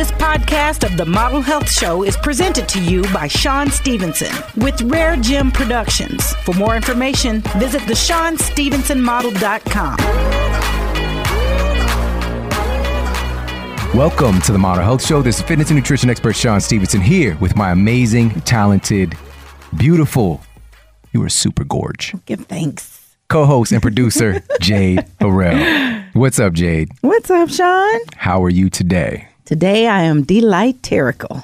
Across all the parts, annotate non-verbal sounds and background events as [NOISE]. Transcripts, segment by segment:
This podcast of the Model Health Show is presented to you by Shawn Stevenson with Rare Gym Productions. For more information, visit the ShawnStevensonModel.com. Welcome to the Model Health Show. This is fitness and nutrition expert Shawn Stevenson here with my amazing, talented, beautiful, you are super gorge. Give thanks. Co-host and producer [LAUGHS] Jade Harrell. What's up, Jade? What's up, Shawn? How are you today? Today I am delighterical.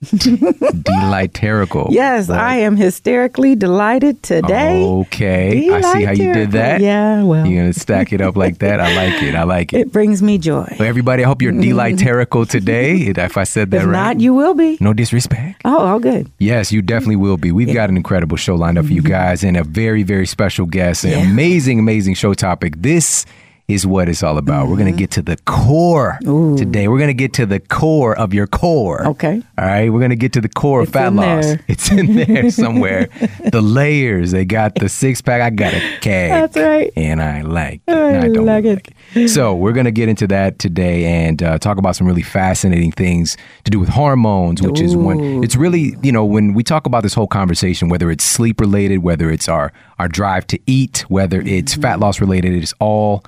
[LAUGHS] Delighterical. Yes, What? I am hysterically delighted today. Okay, I see how you did that. Yeah, well, You're gonna stack it up like that. I like it. I like it. it brings me joy. Well, everybody, I hope you're delighterical today. [LAUGHS] If I said that If right. not, you will be. no disrespect. Oh, all good. Yes, you definitely will be. We've got an incredible show lined up for you guys and a very, very special guest. An Mm-hmm. Yeah. amazing, amazing show topic. This is what it's all about. We're Mm-hmm. going to get to the core today. We're going to get to the core of your core. Okay. All right. We're going to get to the core It's of fat loss. there. It's in there [LAUGHS] somewhere. the layers. They got the six pack. I got a cake. That's right. And I like it. I No, don't like it. like it. So we're going to get into that today and uh, talk about some really fascinating things to do with hormones, which is when it's really, you know, when we talk about this whole conversation, whether it's sleep related, whether it's our, our drive to eat, whether it's Mm-hmm. fat loss related, it's all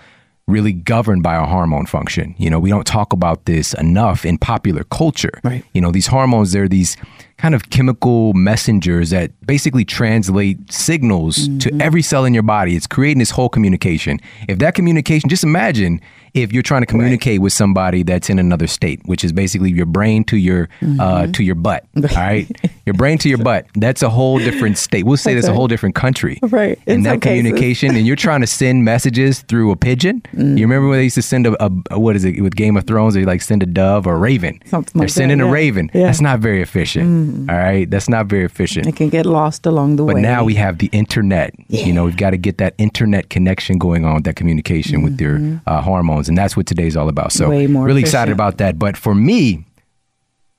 really governed by our hormone function. You know, we don't talk about this enough in popular culture. Right. You know, these hormones, they're these kind of chemical messengers that basically translate signals to every cell in your body. It's creating this whole communication. If that communication, just imagine if you're trying to communicate with somebody that's in another state, which is basically your brain to your uh, to your butt. All [LAUGHS] right, your brain to your butt. That's a whole different state. We'll say that's a whole different country. Right. In And that cases. communication, and you're trying to send messages through a pigeon. Mm. You remember when they used to send a, a what is it with Game of Thrones? They like send a dove or a raven. Something They're like that, sending a raven. Yeah. Mm. That's not very efficient. All right, that's not very efficient. It can get lost along the But way. But now we have the internet. Yeah. You know, we've got to get that internet connection going on, that communication with your uh, hormones, and that's what today's all about. So, Mm-hmm. Really excited about that. But for me,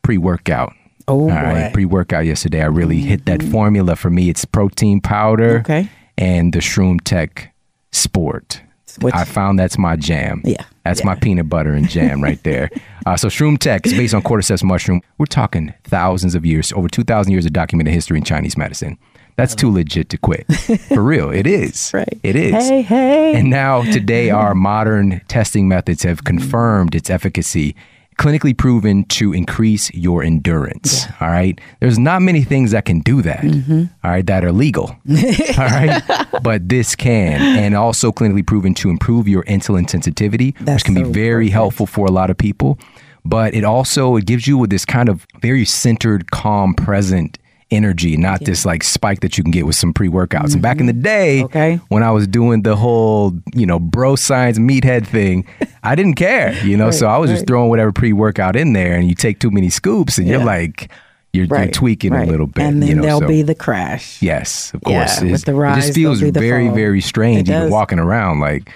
pre-workout. Oh, All boy. right, pre-workout yesterday. I really hit that formula for me. It's protein powder Okay. and the Shroom Tech Sport. Which- I found that's my jam. Yeah, That's my peanut butter and jam right [LAUGHS] there. Uh, so Shroom Tech is based on cordyceps mushroom. We're talking thousands of years, over 2,000 years of documented history in Chinese medicine. That's too legit to quit. [LAUGHS] For real, it is. Right. It is. Hey, hey. And now, today, our modern testing methods have confirmed its efficacy, clinically proven to increase your endurance. All right. There's not many things that can do that. Mm-hmm. all right, that are legal. [LAUGHS] all right. But this can, and also clinically proven to improve your insulin sensitivity, That's which can be very perfect. helpful for a lot of people. But it also it gives you with this kind of very centered, calm, present energy, not this like spike that you can get with some pre-workouts. And back in the day, Mm-hmm. Okay. when I was doing the whole, you know, bro science meathead thing, [LAUGHS] I didn't care, you know, so I was just throwing whatever pre-workout in there and you take too many scoops and you're like you're, you're tweaking right. a little bit, And then you know. there'll so- be the crash. Yes, of course. Yeah, with the it rise, just feels there'll be the very, fall. very strange It even walking around like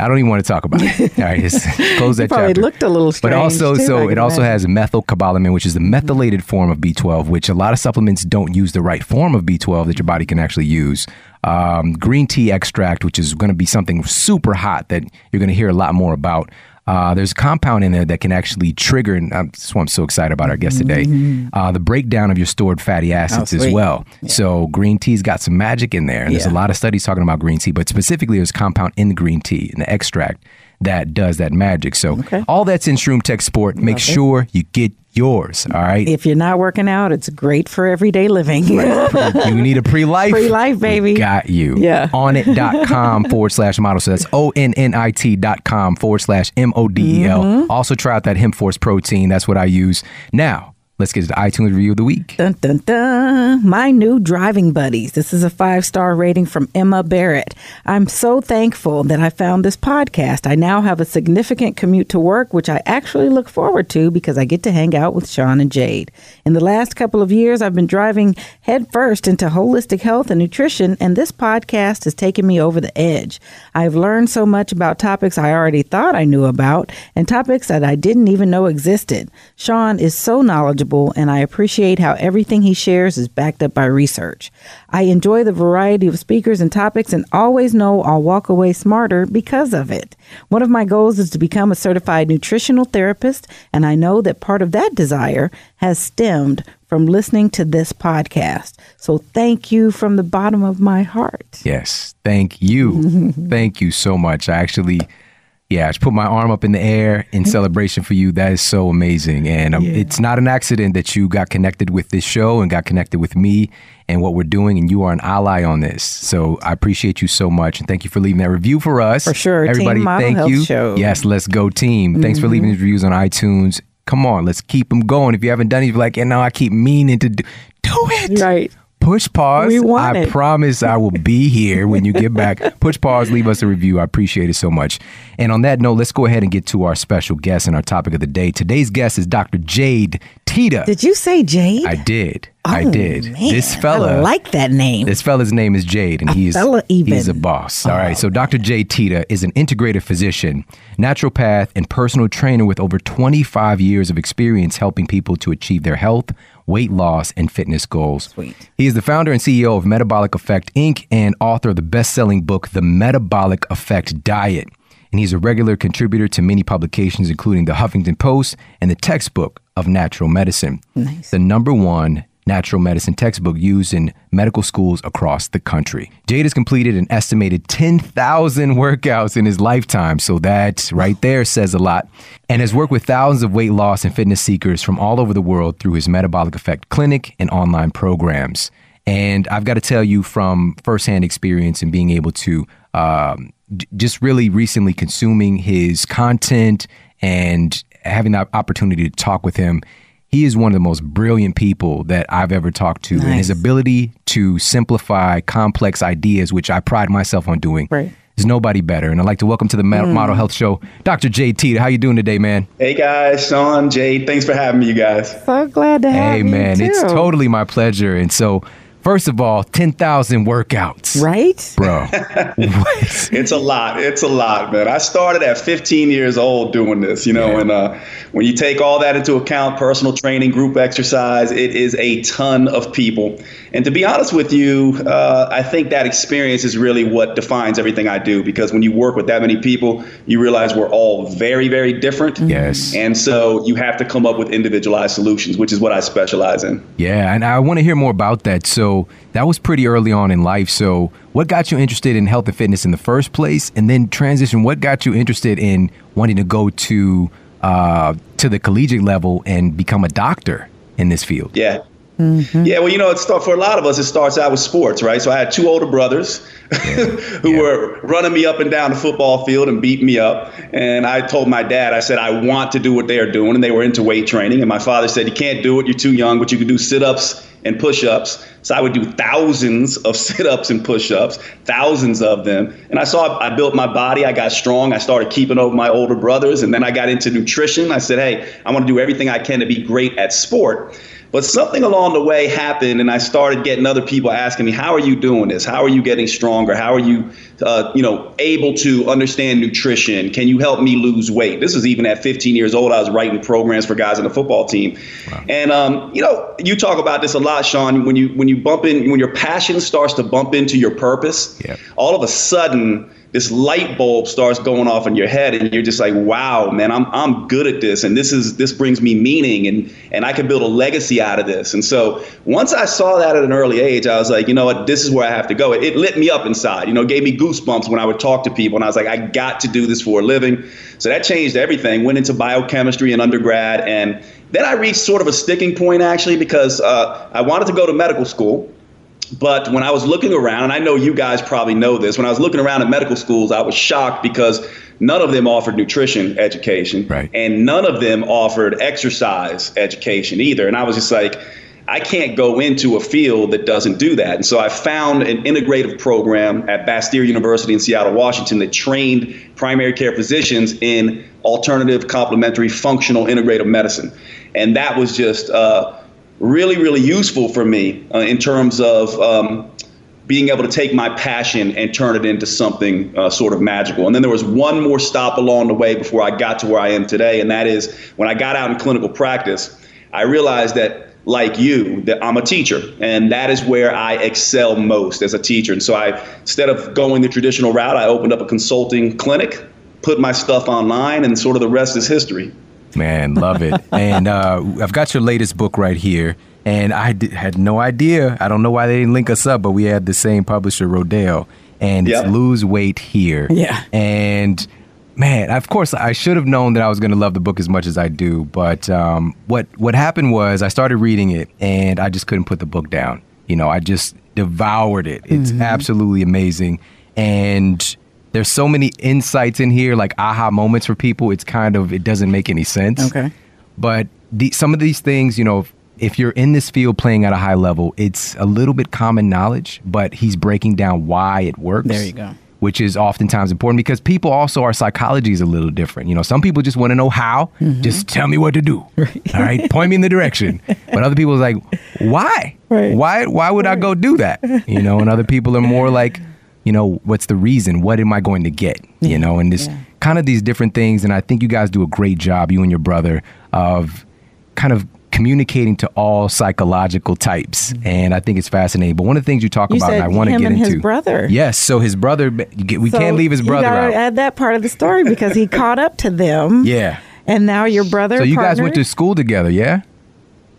I don't even want to talk about it. [LAUGHS] All right, just close that probably chapter. looked a little strange. But also, too, so it also has methylcobalamin, which is the methylated form of B12, which a lot of supplements don't use the right form of B12 that your body can actually use. Um, green tea extract, which is going to be something super hot that you're going to hear a lot more about. Uh, there's a compound in there that can actually trigger, and um, that's why I'm so excited about our guest today, uh, the breakdown of your stored fatty acids as Mm-hmm. Oh, sweet. well. So green tea's got some magic in there, and there's a lot of studies talking about green tea, but specifically there's a compound in the green tea, in the extract, that does that magic. So Okay. all that's in Shroom Tech Sport. Make sure you get yours. All right. If you're not working out, it's great for everyday living. [LAUGHS] you need a pre-life. Pre-life, baby. We got you. Yeah. Onnit.com [LAUGHS] forward slash model. So that's O-N-N-I-T dot com forward slash M-O-D-E-L. Mm-hmm. Also try out that Hemp Force protein. That's what I use. Now, let's get to the iTunes review of the week. Dun, dun, dun. My new driving buddies. This is a five star rating from Emma Barrett. I'm so thankful that I found this podcast. I now have a significant commute to work, which I actually look forward to because I get to hang out with Shawn and Jade. In the last couple of years, I've been driving headfirst into holistic health and nutrition, and this podcast has taken me over the edge. I've learned so much about topics I already thought I knew about and topics that I didn't even know existed. Shawn is so knowledgeable and I appreciate how everything he shares is backed up by research. I enjoy the variety of speakers and topics and always know I'll walk away smarter because of it. One of my goals is to become a certified nutritional therapist, and I know that part of that desire has stemmed from listening to this podcast. So thank you from the bottom of my heart. Yes, thank you. [LAUGHS] thank you so much. I actually yeah, I just put my arm up in the air in celebration for you. That is so amazing. And um, yeah. it's not an accident that you got connected with this show and got connected with me and what we're doing. And you are an ally on this. So I appreciate you so much. And thank you for leaving that review for us. For sure. Everybody, team thank Health you. Show. Yes, let's go, team. Mm-hmm. Thanks for leaving these reviews on iTunes. Come on, let's keep them going. If you haven't done it, you're like, you now I keep meaning to do, do it. Right push pause. We want I it. promise I will be here when you get back. [LAUGHS] push pause, leave us a review. I appreciate it so much. And on that note, let's go ahead and get to our special guest and our topic of the day. Today's guest is Dr. Jade Teta. Did you say Jade? I did. Oh, I did. Man, this fella I like that name. This fella's name is Jade, and he's he's a boss. All oh. right. So Dr. Jade Teta is an integrative physician, naturopath, and personal trainer with over 25 years of experience helping people to achieve their health, weight loss, and fitness goals. Sweet. He is the founder and CEO of Metabolic Effect Inc. and author of the best-selling book The Metabolic Effect Diet. And he's a regular contributor to many publications, including the Huffington Post and the textbook of natural medicine. Nice. The number one natural medicine textbook used in medical schools across the country. Jade has completed an estimated 10,000 workouts in his lifetime, so that right there says a lot, and has worked with thousands of weight loss and fitness seekers from all over the world through his Metabolic Effect Clinic and online programs. And I've got to tell you from firsthand experience and being able to um, d- just really recently consuming his content and having the opportunity to talk with him, he is one of the most brilliant people that I've ever talked to. Nice. And his ability to simplify complex ideas, which I pride myself on doing. Right. There's nobody better. And I'd like to welcome to the mm. Model Health Show, Dr. JT. Teta. How you doing today, man? Hey, guys. Shawn, Jade, thanks for having me, you guys. So glad to have hey, you, Hey, man. Too. It's totally my pleasure. And so First of all, 10,000 workouts. Right? Bro. [LAUGHS] it's a lot. It's a lot, man. I started at 15 years old doing this, you know, yeah. and uh, when you take all that into account, personal training, group exercise, it is a ton of people. And to be honest with you, uh, I think that experience is really what defines everything I do because when you work with that many people, you realize we're all very, very different. Yes. And so you have to come up with individualized solutions, which is what I specialize in. Yeah. And I want to hear more about that. So, that was pretty early on in life. So what got you interested in health and fitness in the first place, and then transition? What got you interested in wanting to go to uh, to the collegiate level and become a doctor in this field? Yeah. Mm-hmm. Yeah, well, you know, it's start, for a lot of us, it starts out with sports, right? So I had two older brothers yeah. [LAUGHS] who yeah. were running me up and down the football field and beating me up. And I told my dad, I said, I want to do what they're doing. And they were into weight training. And my father said, You can't do it. You're too young, but you can do sit ups and push ups. So I would do thousands of [LAUGHS] sit ups and push ups, thousands of them. And I saw I built my body. I got strong. I started keeping up with my older brothers. And then I got into nutrition. I said, Hey, I want to do everything I can to be great at sport. But something along the way happened, and I started getting other people asking me, "How are you doing this? How are you getting stronger? How are you, uh, you know, able to understand nutrition? Can you help me lose weight?" This was even at 15 years old. I was writing programs for guys on the football team, wow. and um, you know, you talk about this a lot, Shawn. When you when you bump in, when your passion starts to bump into your purpose, yeah. all of a sudden this light bulb starts going off in your head and you're just like wow man i'm i'm good at this. And this is this brings me meaning and and i can build a legacy out of this. And so once i saw that at an early age i was like you know what? This is where i have to go. It, it lit me up inside you know gave me goosebumps when i would talk to people and i was like i got to do this for a living. So that changed everything. Went into biochemistry in undergrad and then i reached sort of a sticking point actually because uh, i wanted to go to medical school but when I was looking around, and I know you guys probably know this, when I was looking around at medical schools, I was shocked because none of them offered nutrition education, right. and none of them offered exercise education either. And I was just like, I can't go into a field that doesn't do that. And so I found an integrative program at Bastyr University in Seattle, Washington that trained primary care physicians in alternative, complementary, functional, integrative medicine. And that was just, uh, really, really useful for me uh, in terms of um, being able to take my passion and turn it into something uh, sort of magical. And then there was one more stop along the way before I got to where I am today, and that is when I got out in clinical practice. I realized that like you that I'm a teacher and that is where I excel most as a teacher. And so I instead of going the traditional route, I opened up a consulting clinic, put my stuff online and sort of the rest is history. Man, love it. [LAUGHS] and uh, I've got your latest book right here. And I had no idea. I don't know why they didn't link us up, but we had the same publisher, Rodale. And yep. it's Lose Weight Here. Yeah. And man, of course, I should have known that I was going to love the book as much as I do. But um, what what happened was I started reading it, and I just couldn't put the book down. You know, I just devoured it. It's mm-hmm. absolutely amazing, and there's so many insights in here, like aha moments for people. It's kind of it doesn't make any sense. Okay, but the, some of these things, you know. If you're in this field playing at a high level, it's a little bit common knowledge, but he's breaking down why it works. There you go which is oftentimes important because people also our psychology is a little different. You know, some people just want to know how. Mm-hmm. Just tell me what to do. [LAUGHS] Right. All right, point me in the direction. But other people are like, why? Right. Why? Why would right. I go do that? You know, and other people are more like, you know, what's the reason? What am I going to get? Yeah. You know, and this yeah. kind of these different things. And I think you guys do a great job, you and your brother, of kind of communicating to all psychological types, mm-hmm. and I think it's fascinating. But one of the things you talk you about, and I want to get into, his brother. Yes, so his brother. We so can't leave his brother you out. Add that part of the story because he [LAUGHS] caught up to them. Yeah, and now your brother. So you guys went to school together, yeah?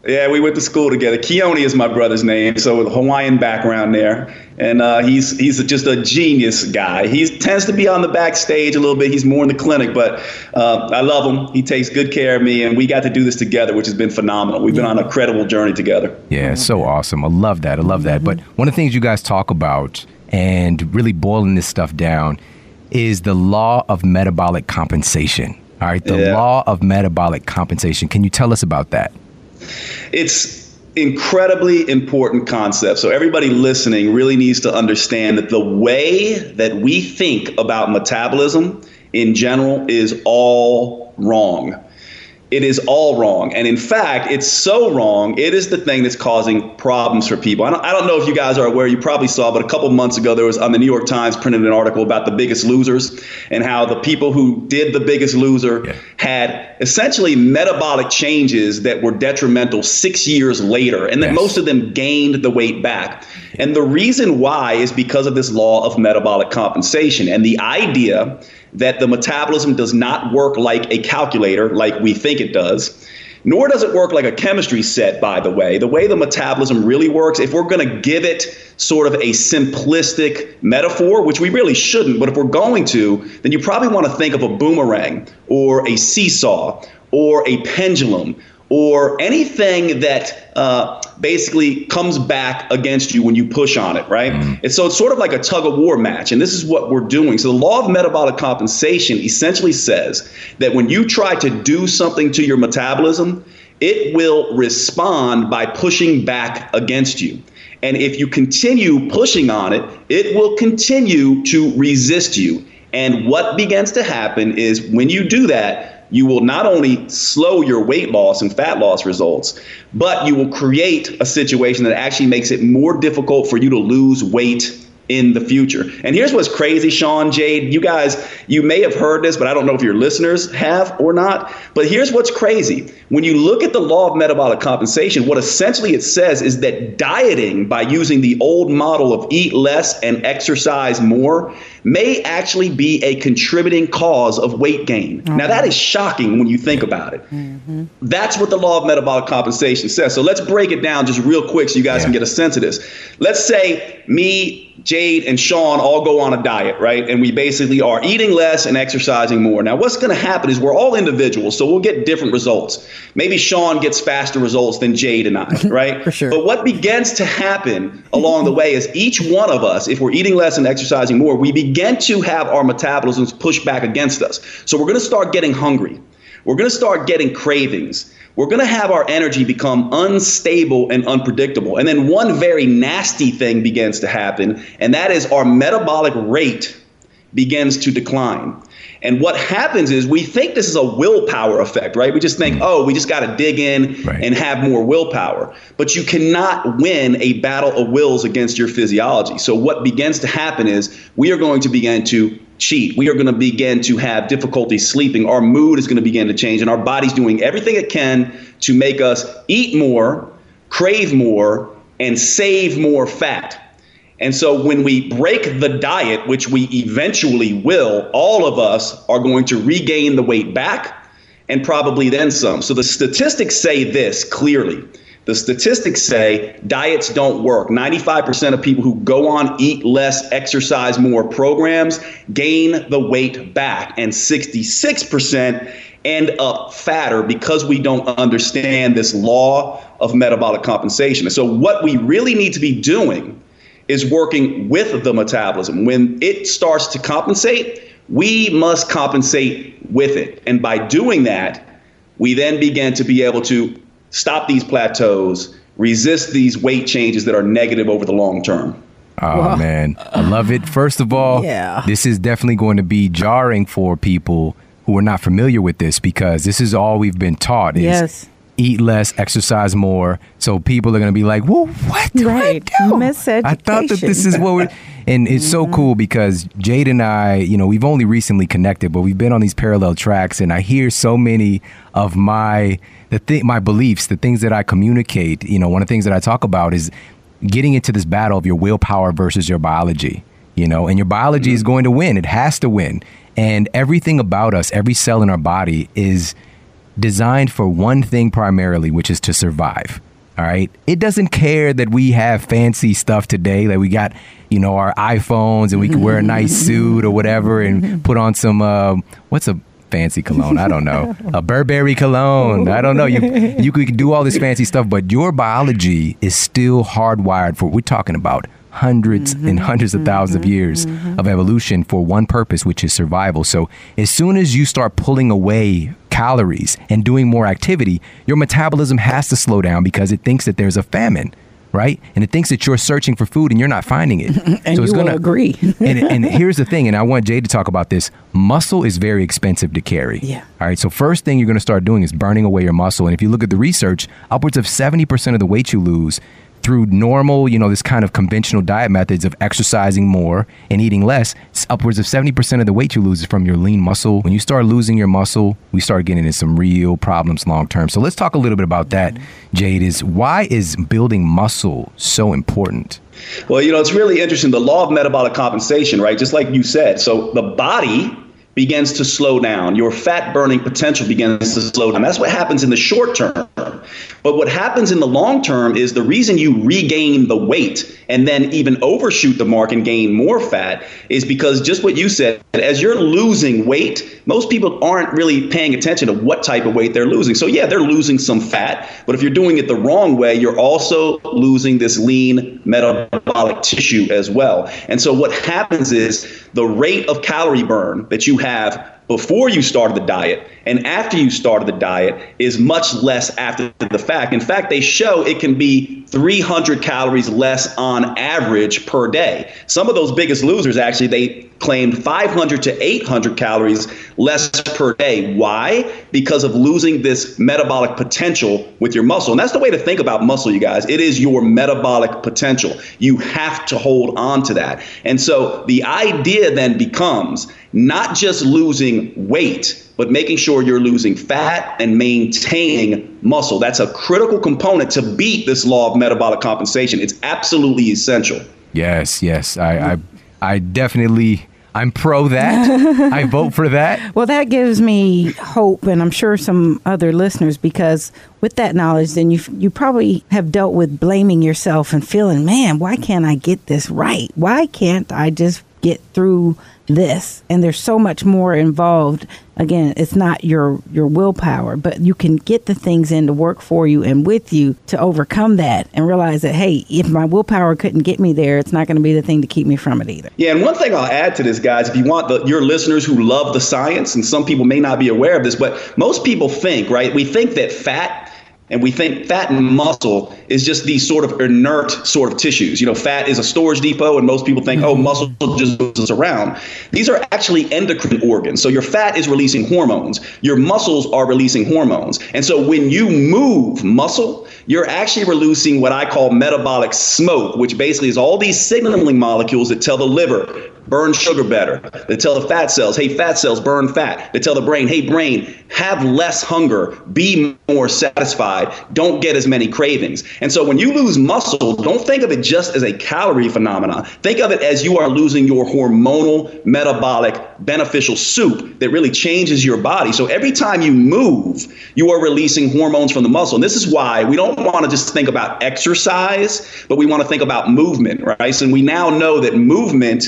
Yeah, we went to school together. Keoni is my brother's name, so Hawaiian background there, and uh, he's he's just a genius guy. He tends to be on the backstage a little bit. He's more in the clinic, but uh, I love him. He takes good care of me, and we got to do this together, which has been phenomenal. We've been on a credible journey together. Yeah, so awesome. I love that. I love that. But one of the things you guys talk about and really boiling this stuff down is the law of metabolic compensation. All right, the yeah. law of metabolic compensation. Can you tell us about that? It's incredibly important concept. So everybody listening really needs to understand that the way that we think about metabolism in general is all wrong it is all wrong. And in fact, it's so wrong, it is the thing that's causing problems for people. I don't, I don't know if you guys are aware, you probably saw, but a couple months ago, there was on the New York Times printed an article about the biggest losers and how the people who did the biggest loser yeah. had essentially metabolic changes that were detrimental six years later, and that yes. most of them gained the weight back. And the reason why is because of this law of metabolic compensation and the idea that the metabolism does not work like a calculator, like we think it does. Nor does it work like a chemistry set, by the way. The way the metabolism really works, if we're going to give it sort of a simplistic metaphor, which we really shouldn't, but if we're going to, then you probably want to think of a boomerang or a seesaw or a pendulum or anything that uh, basically comes back against you when you push on it, right? Mm. And so it's sort of like a tug of war match. And this is what we're doing. So the law of metabolic compensation essentially says that when you try to do something to your metabolism, it will respond by pushing back against you. And if you continue pushing on it, it will continue to resist you. And what begins to happen is when you do that, you will not only slow your weight loss and fat loss results, but you will create a situation that actually makes it more difficult for you to lose weight in the future. And here's what's crazy, Shawn, Jade. You guys, you may have heard this, but I don't know if your listeners have or not. But here's what's crazy. When you look at the law of metabolic compensation, what essentially it says is that dieting by using the old model of eat less and exercise more may actually be a contributing cause of weight gain. Okay. Now, that is shocking when you think about it. Mm-hmm. That's what the law of metabolic compensation says. So let's break it down just real quick so you guys yeah. can get a sense of this. Let's say me, Jade, and Shawn all go on a diet, right? And we basically are eating less and exercising more. Now, what's going to happen is we're all individuals, so we'll get different results. Maybe Shawn gets faster results than Jade and I, [LAUGHS] right? For sure. But what begins to happen along the way is each one of us, if we're eating less and exercising more, we begin to have our metabolisms push back against us. So we're going to start getting hungry. We're going to start getting cravings. We're going to have our energy become unstable and unpredictable. And then one very nasty thing begins to happen, and that is our metabolic rate begins to decline. And what happens is we think this is a willpower effect, right? We just think, oh, we just got to dig in right. and have more willpower. But you cannot win a battle of wills against your physiology. So what begins to happen is we are going to begin to cheat. We are going to begin to have difficulty sleeping. Our mood is going to begin to change, and our body's doing everything it can to make us eat more, crave more, and save more fat. And so when we break the diet, which we eventually will, all of us are going to regain the weight back and probably then some. So the statistics say this clearly. The statistics say diets don't work. 95% of people who go on eat less, exercise more programs gain the weight back, and 66% end up fatter because we don't understand this law of metabolic compensation. And so, what we really need to be doing is working with the metabolism. When it starts to compensate, we must compensate with it. And by doing that, we then begin to be able to stop these plateaus, resist these weight changes that are negative over the long term. Oh man, I love it. First of all, yeah. this is definitely going to be jarring for people who are not familiar with this because this is all we've been taught is yes. Eat less, exercise more. So people are going to be like, "Well, what do right. I do?" Miseducation. I thought that this is what we're and it's so cool because Jade and I, you know, we've only recently connected, but we've been on these parallel tracks and I hear so many of my the thing my beliefs, the things that I communicate, you know, one of the things that I talk about is getting into this battle of your willpower versus your biology, you know, and your biology is mm-hmm. going to win. It has to win. And everything about us, every cell in our body is designed for one thing primarily, which is to survive. All right. It doesn't care that we have fancy stuff today, that we got, you know, our iPhones and we can wear a nice [LAUGHS] suit or whatever and put on some, uh, what's a fancy cologne? I don't know. A [LAUGHS] Burberry cologne. I don't know. You, you could do all this fancy stuff, but your biology is still hardwired for, we're talking about hundreds mm-hmm. and hundreds of thousands of mm-hmm. years mm-hmm. of evolution for one purpose, which is survival. So as soon as you start pulling away calories and doing more activity, your metabolism has to slow down because it thinks that there's a famine. Right, and it thinks that you're searching for food and you're not finding it. [LAUGHS] And so it's will gonna agree. [LAUGHS] and, and [LAUGHS] here's the thing, and I want Jay to talk about this. Muscle is very expensive to carry. Yeah. All right. So first thing you're going to start doing is burning away your muscle. And if you look at the research, upwards of 70% of the weight you lose through normal, you know, this kind of conventional diet methods of exercising more and eating less, it's upwards of 70% of the weight you lose is from your lean muscle. When you start losing your muscle, we start getting into some real problems long term. So let's talk a little bit about that, Jade. Is why is building muscle so important? Well, you know, it's really interesting. The law of metabolic compensation, right? Just like you said. So the body begins to slow down. Your fat burning potential begins to slow down. That's what happens in the short term. But what happens in the long term is the reason you regain the weight and then even overshoot the mark and gain more fat is because just what you said, as you're losing weight, most people aren't really paying attention to what type of weight they're losing. So, yeah, they're losing some fat, but if you're doing it the wrong way, you're also losing this lean metabolic tissue as well. And so, what happens is the rate of calorie burn that you have before you started the diet and after you started the diet is much less after the fact. In fact, they show it can be 300 calories less on average per day. Some of those biggest losers actually they claimed 500 to 800 calories less per day. Why? Because of losing this metabolic potential with your muscle. And that's the way to think about muscle, you guys. It is your metabolic potential. You have to hold on to that. And so the idea then becomes not just losing weight, but making sure you're losing fat and maintaining muscle. That's a critical component to beat this law of metabolic compensation. It's absolutely essential. Yes, yes. I, I, I definitely. I'm pro that. I [LAUGHS] vote for that. Well, that gives me hope, and I'm sure some other listeners, because with that knowledge, then you you probably have dealt with blaming yourself and feeling, man, why can't I get this right? Why can't I just get through this? And there's so much more involved. Again, it's not your your willpower, but you can get the things in to work for you and with you to overcome that and realize that hey, if my willpower couldn't get me there, it's not going to be the thing to keep me from it either. Yeah, and one thing I'll add to this, guys, if you want the, your listeners who love the science, and some people may not be aware of this, but most people think, right? We think that fat and we think fat and muscle is just these sort of inert sort of tissues. You know, fat is a storage depot, and most people think, oh, mm-hmm. muscle just moves around. These are actually endocrine organs. So your fat is releasing hormones, your muscles are releasing hormones. And so when you move muscle, you're actually releasing what I call metabolic smoke, which basically is all these signaling molecules that tell the liver, burn sugar better. They tell the fat cells, hey, fat cells, burn fat. They tell the brain, hey, brain, have less hunger, be more satisfied, don't get as many cravings. And so when you lose muscle, don't think of it just as a calorie phenomenon. Think of it as you are losing your hormonal, metabolic, beneficial soup that really changes your body. So every time you move, you are releasing hormones from the muscle. And this is why we don't want to just think about exercise, but we want to think about movement, right? So we now know that movement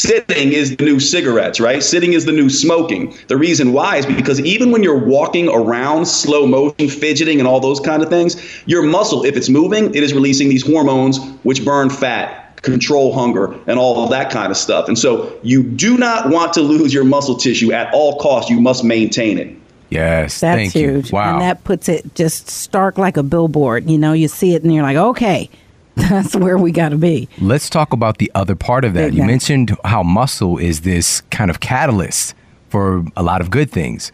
Sitting is the new cigarettes, right? Sitting is the new smoking. The reason why is because even when you're walking around slow motion, fidgeting, and all those kind of things, your muscle, if it's moving, it is releasing these hormones which burn fat, control hunger, and all of that kind of stuff. And so you do not want to lose your muscle tissue at all costs. You must maintain it. Yes, that's huge. You. Wow. And that puts it just stark like a billboard. You know, you see it and you're like, okay, [LAUGHS] that's where we got to be. Let's talk about the other part of that. Exactly. You mentioned how muscle is this kind of catalyst for a lot of good things.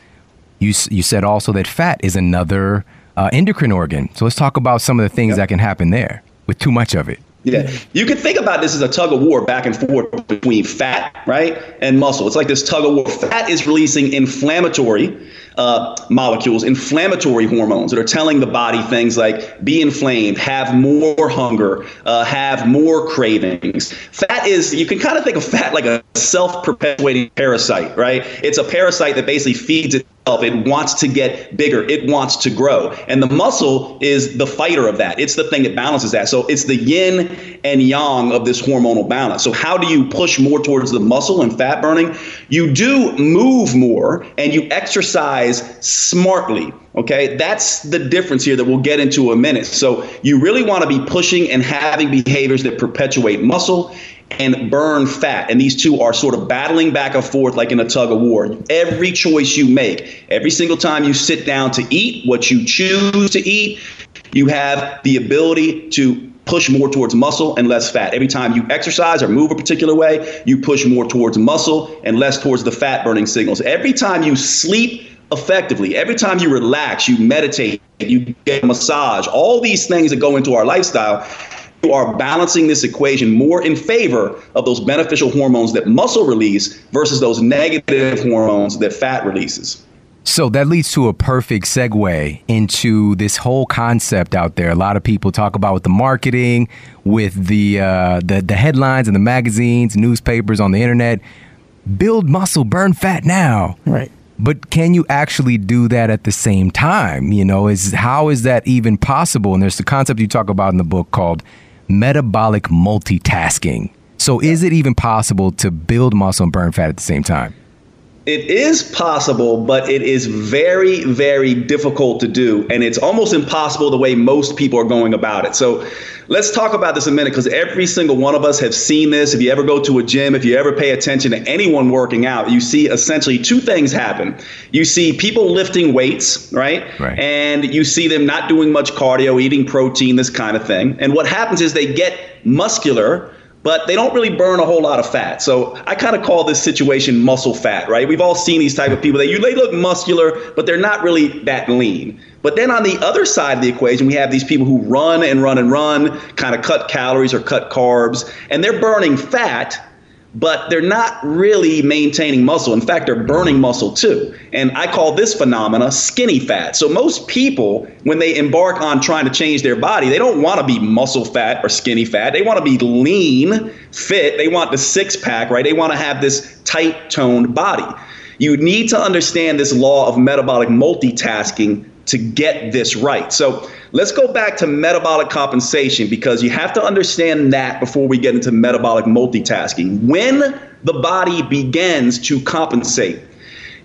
You you said also that fat is another uh, endocrine organ. So let's talk about some of the things yep. that can happen there with too much of it. Yeah, you can think about this as a tug of war back and forth between fat, right, and muscle. It's like this tug of war. Fat is releasing inflammatory uh, molecules, inflammatory hormones that are telling the body things like be inflamed, have more hunger, uh, have more cravings. Fat is, you can kind of think of fat like a self perpetuating parasite, right? It's a parasite that basically feeds it wants to get bigger. It wants to grow. And the muscle is the fighter of that. It's the thing that balances that. So it's the yin and yang of this hormonal balance. So how do you push more towards the muscle and fat burning? You do move more and you exercise smartly. Okay, that's the difference here that we'll get into a minute. So you really want to be pushing and having behaviors that perpetuate muscle and burn fat. And these two are sort of battling back and forth like in a tug of war. Every choice you make, every single time you sit down to eat what you choose to eat, you have the ability to push more towards muscle and less fat. Every time you exercise or move a particular way, you push more towards muscle and less towards the fat burning signals. Every time you sleep effectively, every time you relax, you meditate, you get a massage, all these things that go into our lifestyle are balancing this equation more in favor of those beneficial hormones that muscle release versus those negative hormones that fat releases. So that leads to a perfect segue into this whole concept out there. A lot of people talk about with the marketing, with the, uh, the the headlines and the magazines, newspapers on the internet. Build muscle, burn fat now. Right. But can you actually do that at the same time? You know, is how is that even possible? And there's the concept you talk about in the book called metabolic multitasking. So, is it even possible to build muscle and burn fat at the same time? It is possible, but it is very, very difficult to do. And it's almost impossible the way most people are going about it. So let's talk about this a minute because every single one of us have seen this. If you ever go to a gym, if you ever pay attention to anyone working out, you see essentially two things happen. You see people lifting weights, right? right. And you see them not doing much cardio, eating protein, this kind of thing. And what happens is they get muscular but they don't really burn a whole lot of fat. So I kind of call this situation muscle fat, right? We've all seen these type of people that you they look muscular, but they're not really that lean. But then on the other side of the equation, we have these people who run and run and run, kind of cut calories or cut carbs, and they're burning fat, but they're not really maintaining muscle. In fact, they're burning muscle too. And I call this phenomena skinny fat. So most people, when they embark on trying to change their body, they don't want to be muscle fat or skinny fat. They want to be lean, fit. They want the six pack, right? They want to have this tight toned body. You need to understand this law of metabolic multitasking to get this right. So Let's go back to metabolic compensation because you have to understand that before we get into metabolic multitasking. When the body begins to compensate,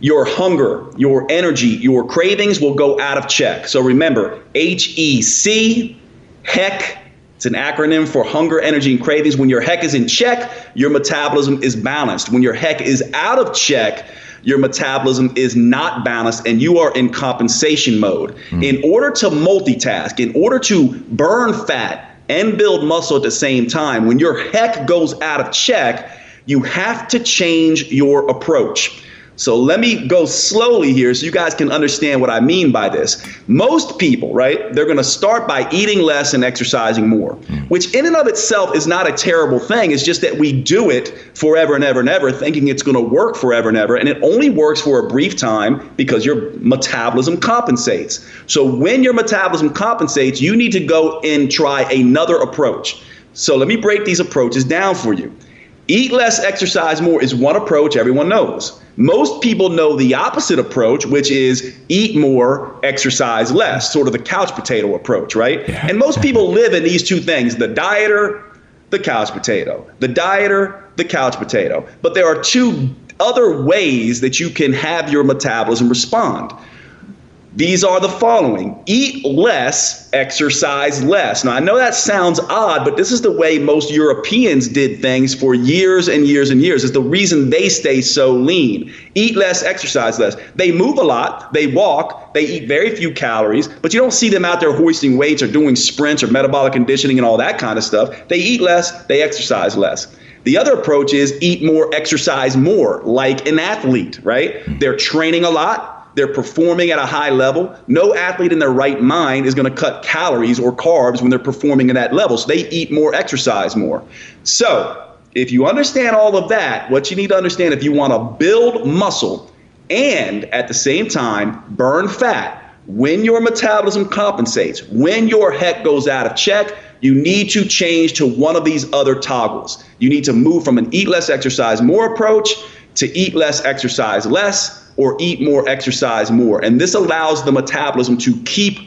your hunger, your energy, your cravings will go out of check. So remember, HEC, HEC, it's an acronym for hunger, energy, and cravings. When your HEC is in check, your metabolism is balanced. When your HEC is out of check, your metabolism is not balanced and you are in compensation mode. Mm. In order to multitask, in order to burn fat and build muscle at the same time, when your HEC goes out of check, you have to change your approach. So let me go slowly here so you guys can understand what I mean by this. Most people, right, they're going to start by eating less and exercising more, mm. which in and of itself is not a terrible thing. It's just that we do it forever and ever and ever, thinking it's going to work forever and ever. And it only works for a brief time because your metabolism compensates. So when your metabolism compensates, you need to go and try another approach. So let me break these approaches down for you. Eat less, exercise more is one approach everyone knows. Most people know the opposite approach, which is eat more, exercise less, sort of the couch potato approach, right? Yeah. And most people live in these two things the dieter, the couch potato. The dieter, the couch potato. But there are two other ways that you can have your metabolism respond. These are the following eat less, exercise less. Now, I know that sounds odd, but this is the way most Europeans did things for years and years and years. Is the reason they stay so lean. Eat less, exercise less. They move a lot, they walk, they eat very few calories, but you don't see them out there hoisting weights or doing sprints or metabolic conditioning and all that kind of stuff. They eat less, they exercise less. The other approach is eat more, exercise more, like an athlete, right? They're training a lot they're performing at a high level. No athlete in their right mind is going to cut calories or carbs when they're performing at that level. So they eat more, exercise more. So if you understand all of that, what you need to understand if you want to build muscle and at the same time burn fat, when your metabolism compensates, when your HEC goes out of check, you need to change to one of these other toggles. You need to move from an eat less, exercise more approach to eat less, exercise less or eat more, exercise more. And this allows the metabolism to keep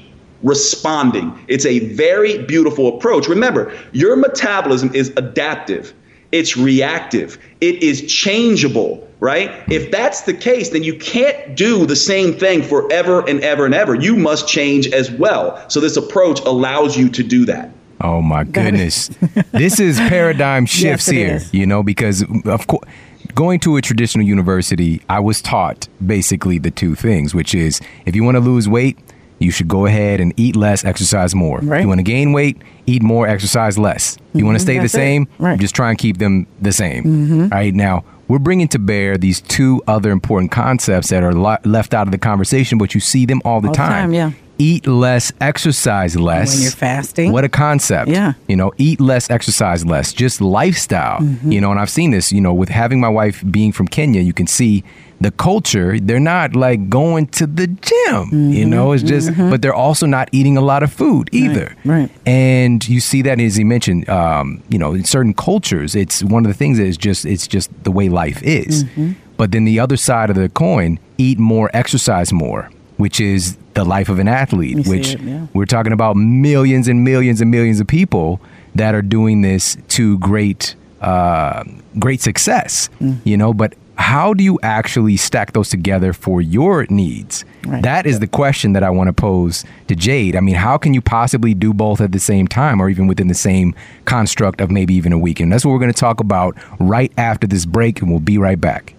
responding. It's a very beautiful approach. Remember, your metabolism is adaptive, it's reactive, it is changeable, right? If that's the case, then you can't do the same thing forever and ever and ever. You must change as well. So, this approach allows you to do that. Oh my goodness. this is [LAUGHS] paradigm shifts yes, here, is. you know, because of course going to a traditional university, I was taught basically the two things, which is if you want to lose weight, you should go ahead and eat less, exercise more. Right. If you want to gain weight, eat more, exercise less. You mm-hmm. want to stay That's the same, right. just try and keep them the same. Mm-hmm. Right now, we're bringing to bear these two other important concepts that are lo- left out of the conversation, but you see them all the all time. time. Yeah eat less, exercise less. When you're fasting. What a concept. Yeah. You know, eat less, exercise less, just lifestyle. Mm-hmm. You know, and I've seen this, you know, with having my wife being from Kenya, you can see the culture, they're not like going to the gym, mm-hmm. you know, it's just, mm-hmm. but they're also not eating a lot of food either. Right. right. And you see that as he mentioned, um, you know, in certain cultures, it's one of the things that is just, it's just the way life is. Mm-hmm. But then the other side of the coin, eat more, exercise more which is the life of an athlete, which it, yeah. we're talking about millions and millions and millions of people that are doing this to great, uh, great success. Mm. You know, but how do you actually stack those together for your needs? Right. That is the question that I want to pose to Jade. I mean, how can you possibly do both at the same time or even within the same construct of maybe even a weekend? That's what we're going to talk about right after this break, and we'll be right back.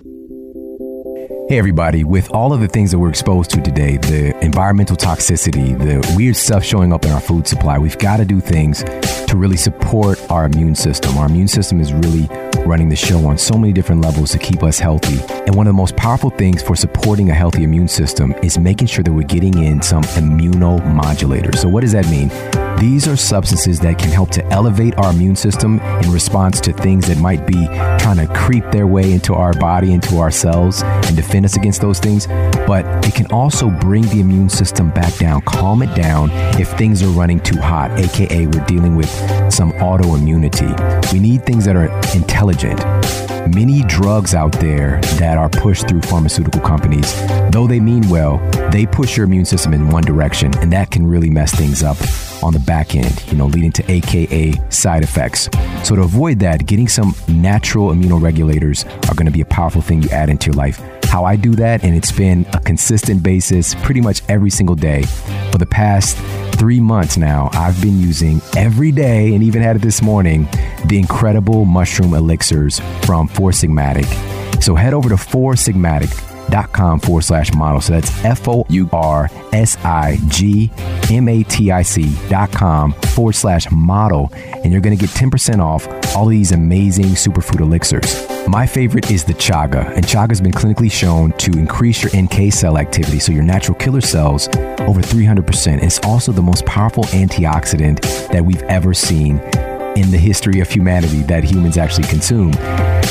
Hey, everybody, with all of the things that we're exposed to today, the environmental toxicity, the weird stuff showing up in our food supply, we've got to do things to really support our immune system. Our immune system is really running the show on so many different levels to keep us healthy. And one of the most powerful things for supporting a healthy immune system is making sure that we're getting in some immunomodulators. So, what does that mean? These are substances that can help to elevate our immune system in response to things that might be trying to creep their way into our body, into our cells, and defend us against those things. But it can also bring the immune system back down, calm it down if things are running too hot, aka we're dealing with some autoimmunity. We need things that are intelligent many drugs out there that are pushed through pharmaceutical companies, though they mean well, they push your immune system in one direction, and that can really mess things up on the back end, you know, leading to AKA side effects. So to avoid that, getting some natural immunoregulators are going to be a powerful thing you add into your life. How I do that, and it's been a consistent basis pretty much every single day for the past three months now. I've been using every day, and even had it this morning, the incredible mushroom elixirs from Four Sigmatic. So head over to Four Sigmatic com forward slash model. So that's F O U R S I G M A T I C dot com forward slash model. And you're going to get 10% off all of these amazing superfood elixirs. My favorite is the chaga, and chaga has been clinically shown to increase your NK cell activity, so your natural killer cells, over 300%. It's also the most powerful antioxidant that we've ever seen in the history of humanity that humans actually consume.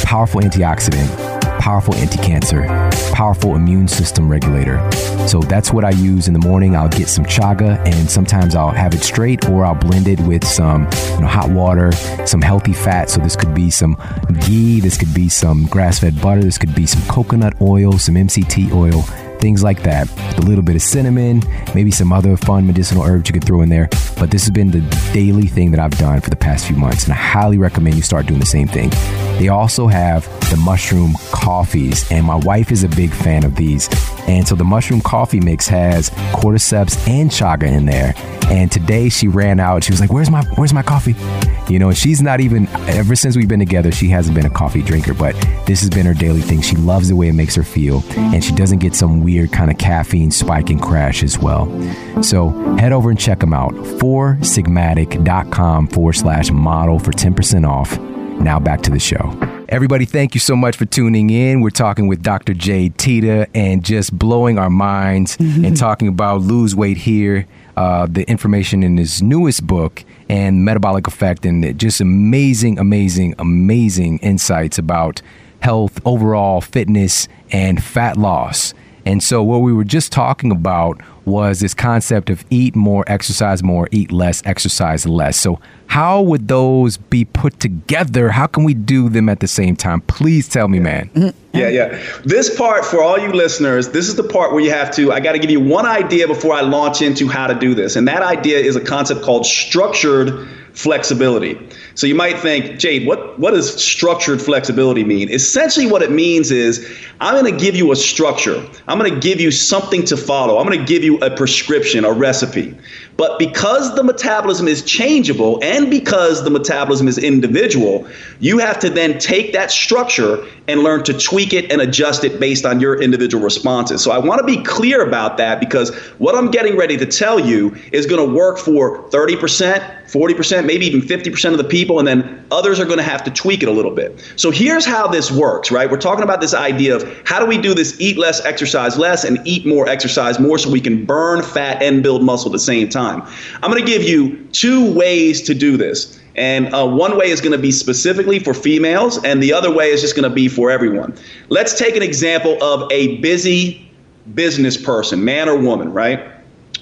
Powerful antioxidant powerful anti cancer, powerful immune system regulator. So that's what I use in the morning. I'll get some chaga and sometimes I'll have it straight or I'll blend it with some you know, hot water, some healthy fat. So this could be some ghee, this could be some grass fed butter, this could be some coconut oil, some MCT oil things like that. A little bit of cinnamon, maybe some other fun medicinal herbs you could throw in there. But this has been the daily thing that I've done for the past few months, and I highly recommend you start doing the same thing. They also have the mushroom coffees, and my wife is a big fan of these. And so the mushroom coffee mix has cordyceps and chaga in there. And today she ran out. She was like, "Where's my Where's my coffee?" You know, she's not even. Ever since we've been together, she hasn't been a coffee drinker. But this has been her daily thing. She loves the way it makes her feel, and she doesn't get some weird kind of caffeine spike and crash as well. So head over and check them out. Foursigmatic.com forward slash model for ten percent off. Now back to the show. Everybody, thank you so much for tuning in. We're talking with Dr. Jade Teta and just blowing our minds mm-hmm. and talking about lose weight here, uh, the information in his newest book and metabolic effect, and just amazing, amazing, amazing insights about health, overall fitness, and fat loss. And so, what we were just talking about was this concept of eat more, exercise more, eat less, exercise less. So, how would those be put together? How can we do them at the same time? Please tell me, man. Mm-hmm. Yeah, yeah. This part for all you listeners, this is the part where you have to, I got to give you one idea before I launch into how to do this. And that idea is a concept called structured flexibility. So you might think, Jade, what, what does structured flexibility mean? Essentially, what it means is I'm going to give you a structure. I'm going to give you something to follow. I'm going to give you a prescription, a recipe. But because the metabolism is changeable and because the metabolism is individual, you have to then take that structure and learn to tweak it and adjust it based on your individual responses. So I want to be clear about that because what I'm getting ready to tell you is going to work for 30%, 40%, maybe even 50% of the people, and then others are going to have to tweak it a little bit. So here's how this works, right? We're talking about this idea of how do we do this eat less, exercise less, and eat more, exercise more so we can burn fat and build muscle at the same time. I'm going to give you two ways to do this. And uh, one way is going to be specifically for females, and the other way is just going to be for everyone. Let's take an example of a busy business person, man or woman, right?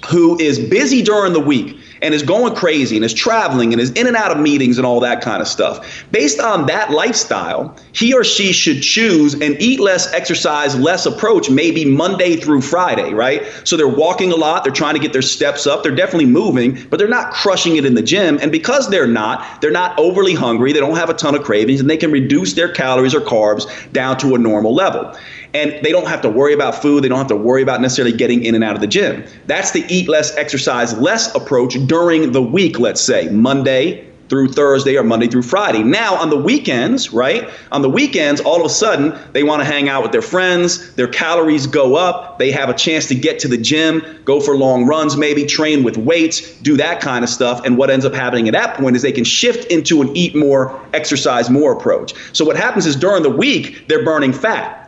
Who is busy during the week and is going crazy and is traveling and is in and out of meetings and all that kind of stuff. Based on that lifestyle, he or she should choose an eat less, exercise less approach, maybe Monday through Friday, right? So they're walking a lot, they're trying to get their steps up, they're definitely moving, but they're not crushing it in the gym. And because they're not, they're not overly hungry, they don't have a ton of cravings, and they can reduce their calories or carbs down to a normal level and they don't have to worry about food. They don't have to worry about necessarily getting in and out of the gym. That's the eat less, exercise less approach during the week, let's say Monday through Thursday or Monday through Friday. Now, on the weekends, right? On the weekends, all of a sudden, they want to hang out with their friends. Their calories go up. They have a chance to get to the gym, go for long runs, maybe train with weights, do that kind of stuff. And what ends up happening at that point is they can shift into an eat more, exercise more approach. So, what happens is during the week, they're burning fat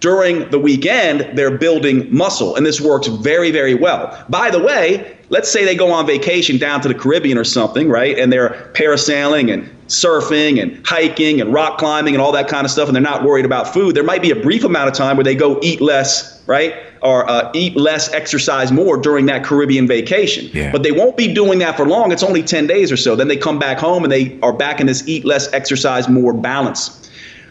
during the weekend, they're building muscle, and this works very, very well. By the way, let's say they go on vacation down to the Caribbean or something, right? And they're parasailing and surfing and hiking and rock climbing and all that kind of stuff, and they're not worried about food. There might be a brief amount of time where they go eat less, right? Or uh, eat less, exercise more during that Caribbean vacation. Yeah. But they won't be doing that for long. It's only 10 days or so. Then they come back home and they are back in this eat less, exercise more balance.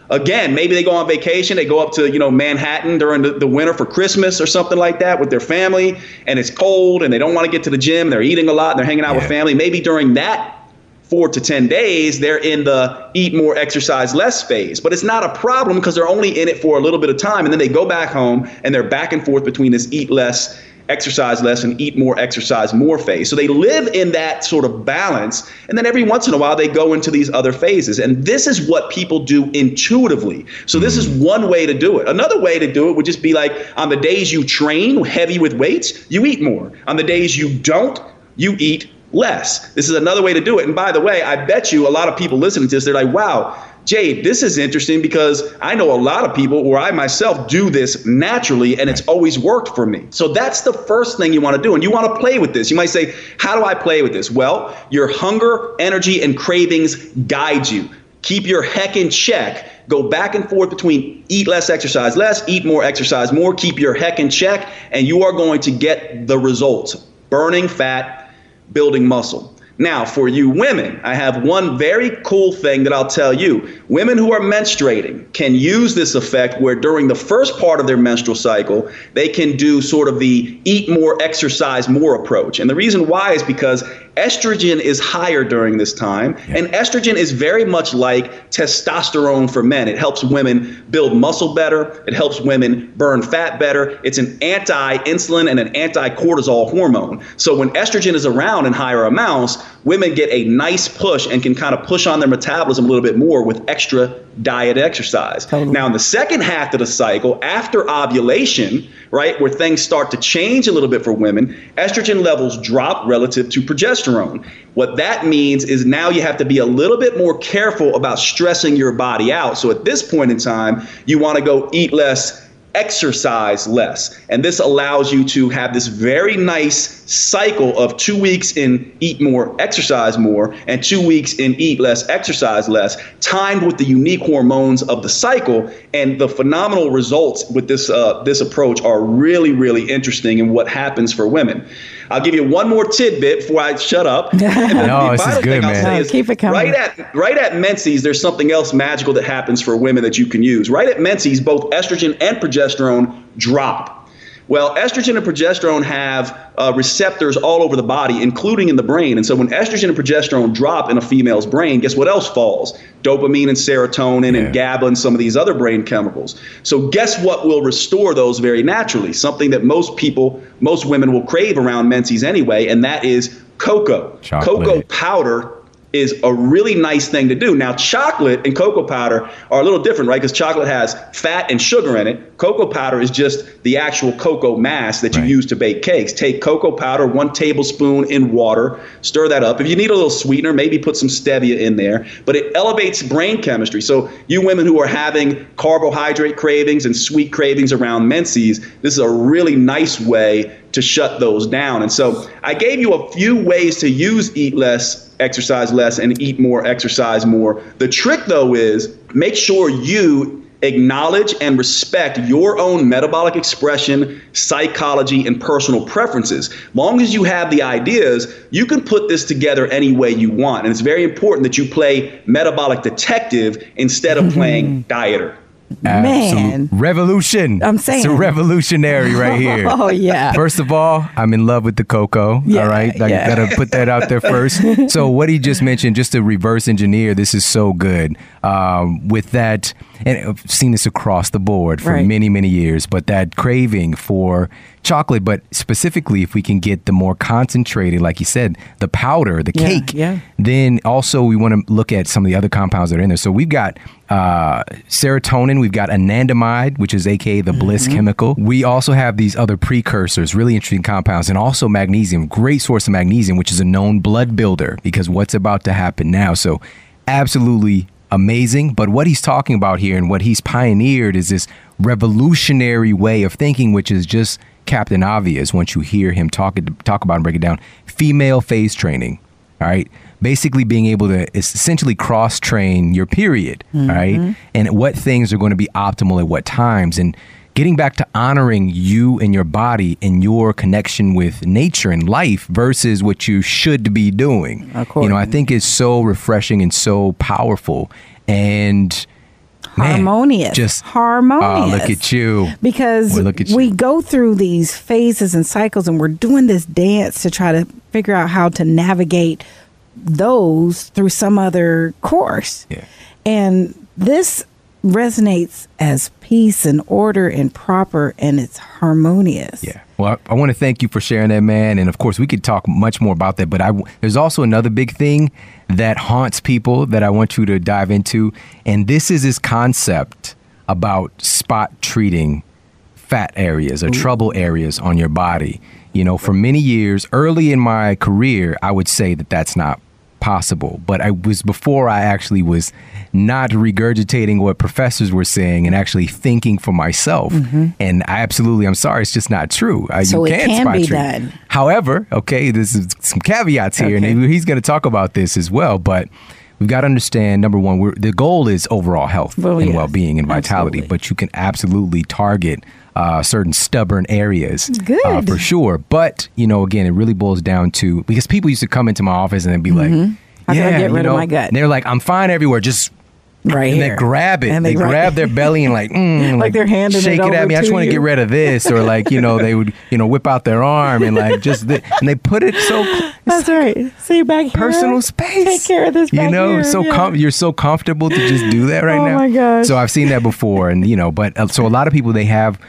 Again, maybe they go on vacation, they go up to, you know, Manhattan during the, the winter for Christmas or something like that with their family, and it's cold and they don't want to get to the gym, they're eating a lot, and they're hanging out yeah. with family. Maybe during that four to 10 days, they're in the eat more, exercise less phase. But it's not a problem because they're only in it for a little bit of time. And then they go back home and they're back and forth between this eat less exercise less and eat more, exercise more phase. So they live in that sort of balance. And then every once in a while, they go into these other phases. And this is what people do intuitively. So this is mm. one way to do it. Another way to do it would just be like on the days you train heavy with weights, you eat more. On the days you don't, you eat less. This is another way to do it. And by the way, I bet you a lot of people listening to this, they're like, wow, Jade, this is interesting because I know a lot of people, or I myself, do this naturally and it's always worked for me. So that's the first thing you want to do. And you want to play with this. You might say, How do I play with this? Well, your hunger, energy, and cravings guide you. Keep your HEC in check. Go back and forth between eat less, exercise less, eat more, exercise more. Keep your HEC in check, and you are going to get the results burning fat, building muscle. Now, for you women, I have one very cool thing that I'll tell you. Women who are menstruating can use this effect where during the first part of their menstrual cycle, they can do sort of the eat more, exercise more approach. And the reason why is because estrogen is higher during this time, and estrogen is very much like testosterone for men. It helps women build muscle better, it helps women burn fat better. It's an anti insulin and an anti cortisol hormone. So when estrogen is around in higher amounts, women get a nice push and can kind of push on their metabolism a little bit more with extra diet exercise. Totally. Now, in the second half of the cycle, after ovulation, right, where things start to change a little bit for women, estrogen levels drop relative to progesterone. What that means is now you have to be a little bit more careful about stressing your body out. So at this point in time, you want to go eat less exercise less. And this allows you to have this very nice cycle of two weeks in eat more, exercise more, and two weeks in eat less, exercise less, timed with the unique hormones of the cycle. And the phenomenal results with this uh, this approach are really, really interesting in what happens for women. I'll give you one more tidbit before I shut up. [LAUGHS] no, this is good, man. Is, keep it coming. Right at right at menses, there's something else magical that happens for women that you can use. Right at menses, both estrogen and progesterone drop. Well, estrogen and progesterone have uh, receptors all over the body, including in the brain. And so when estrogen and progesterone drop in a female's brain, guess what else falls? Dopamine and serotonin yeah. and GABA and some of these other brain chemicals. So guess what will restore those very naturally? Something that most people, most women will crave around menses anyway, and that is cocoa. Chocolate. Cocoa powder is a really nice thing to do. Now, chocolate and cocoa powder are a little different, right? Because chocolate has fat and sugar in it. Cocoa powder is just the actual cocoa mass that you right. use to bake cakes. Take cocoa powder, one tablespoon in water, stir that up. If you need a little sweetener, maybe put some stevia in there. But it elevates brain chemistry. So, you women who are having carbohydrate cravings and sweet cravings around menses, this is a really nice way to shut those down. And so, I gave you a few ways to use Eat Less exercise less and eat more, exercise more. The trick though is make sure you acknowledge and respect your own metabolic expression, psychology, and personal preferences. Long as you have the ideas, you can put this together any way you want. And it's very important that you play metabolic detective instead of playing [LAUGHS] dieter. Man, revolution! I'm saying it's a revolutionary right here. [LAUGHS] oh yeah. First of all, I'm in love with the cocoa. Yeah, all right, I yeah. gotta put that out there first. [LAUGHS] so what he just mentioned, just to reverse engineer, this is so good. Um, with that, and I've seen this across the board for right. many many years, but that craving for chocolate, but specifically if we can get the more concentrated, like you said, the powder, the yeah, cake, yeah. then also we want to look at some of the other compounds that are in there. So we've got uh, serotonin, we've got anandamide, which is aka the mm-hmm. bliss chemical. We also have these other precursors, really interesting compounds, and also magnesium, great source of magnesium, which is a known blood builder because what's about to happen now. So absolutely amazing. But what he's talking about here and what he's pioneered is this revolutionary way of thinking, which is just Captain Obvious once you hear him talk talk about and break it down. Female phase training, all right. Basically, being able to essentially cross train your period, mm-hmm. right, and what things are going to be optimal at what times, and getting back to honoring you and your body and your connection with nature and life versus what you should be doing. You know, I think it's so refreshing and so powerful, and harmonious. just ah, harmonious. Oh, look at you. Because well, look at we go through these phases and cycles, and we're doing this dance to try to figure out how to navigate those through some other course. Yeah. And this resonates as peace and order and proper and it's harmonious. Yeah. Well, I, I want to thank you for sharing that, man. And of course, we could talk much more about that. But I, there's also another big thing that haunts people that I want you to dive into. And this is this concept about spot treating fat areas or Ooh. trouble areas on your body. You know, for many years, early in my career, I would say that that's not possible. But I was before I actually was not regurgitating what professors were saying and actually thinking for myself. Mm-hmm. And I absolutely, I'm sorry, it's just not true. So you it can be treat. done. However, okay, this is some caveats here, okay. and he's going to talk about this as well. But we've got to understand number one, the goal is overall health well, and yes. well being and vitality, absolutely. but you can absolutely target uh, certain stubborn areas uh, for sure. But you know, again, it really boils down to because people used to come into my office and be mm-hmm. like, "Yeah, I gotta get rid you know, of my gut." And they're like, "I'm fine everywhere, just." Right and here. they grab it. And they, they grab their belly and like, mm, [LAUGHS] like, like they're handing shake it, it at me. I just want to get rid of this, or like you know they would you know whip out their arm and like just th- and they put it so. [LAUGHS] That's like right. See back here. Personal space. Take care of this. you know, here. so yeah. com- you're so comfortable to just do that right oh now. Oh my gosh. So I've seen that before, and you know, but uh, so a lot of people they have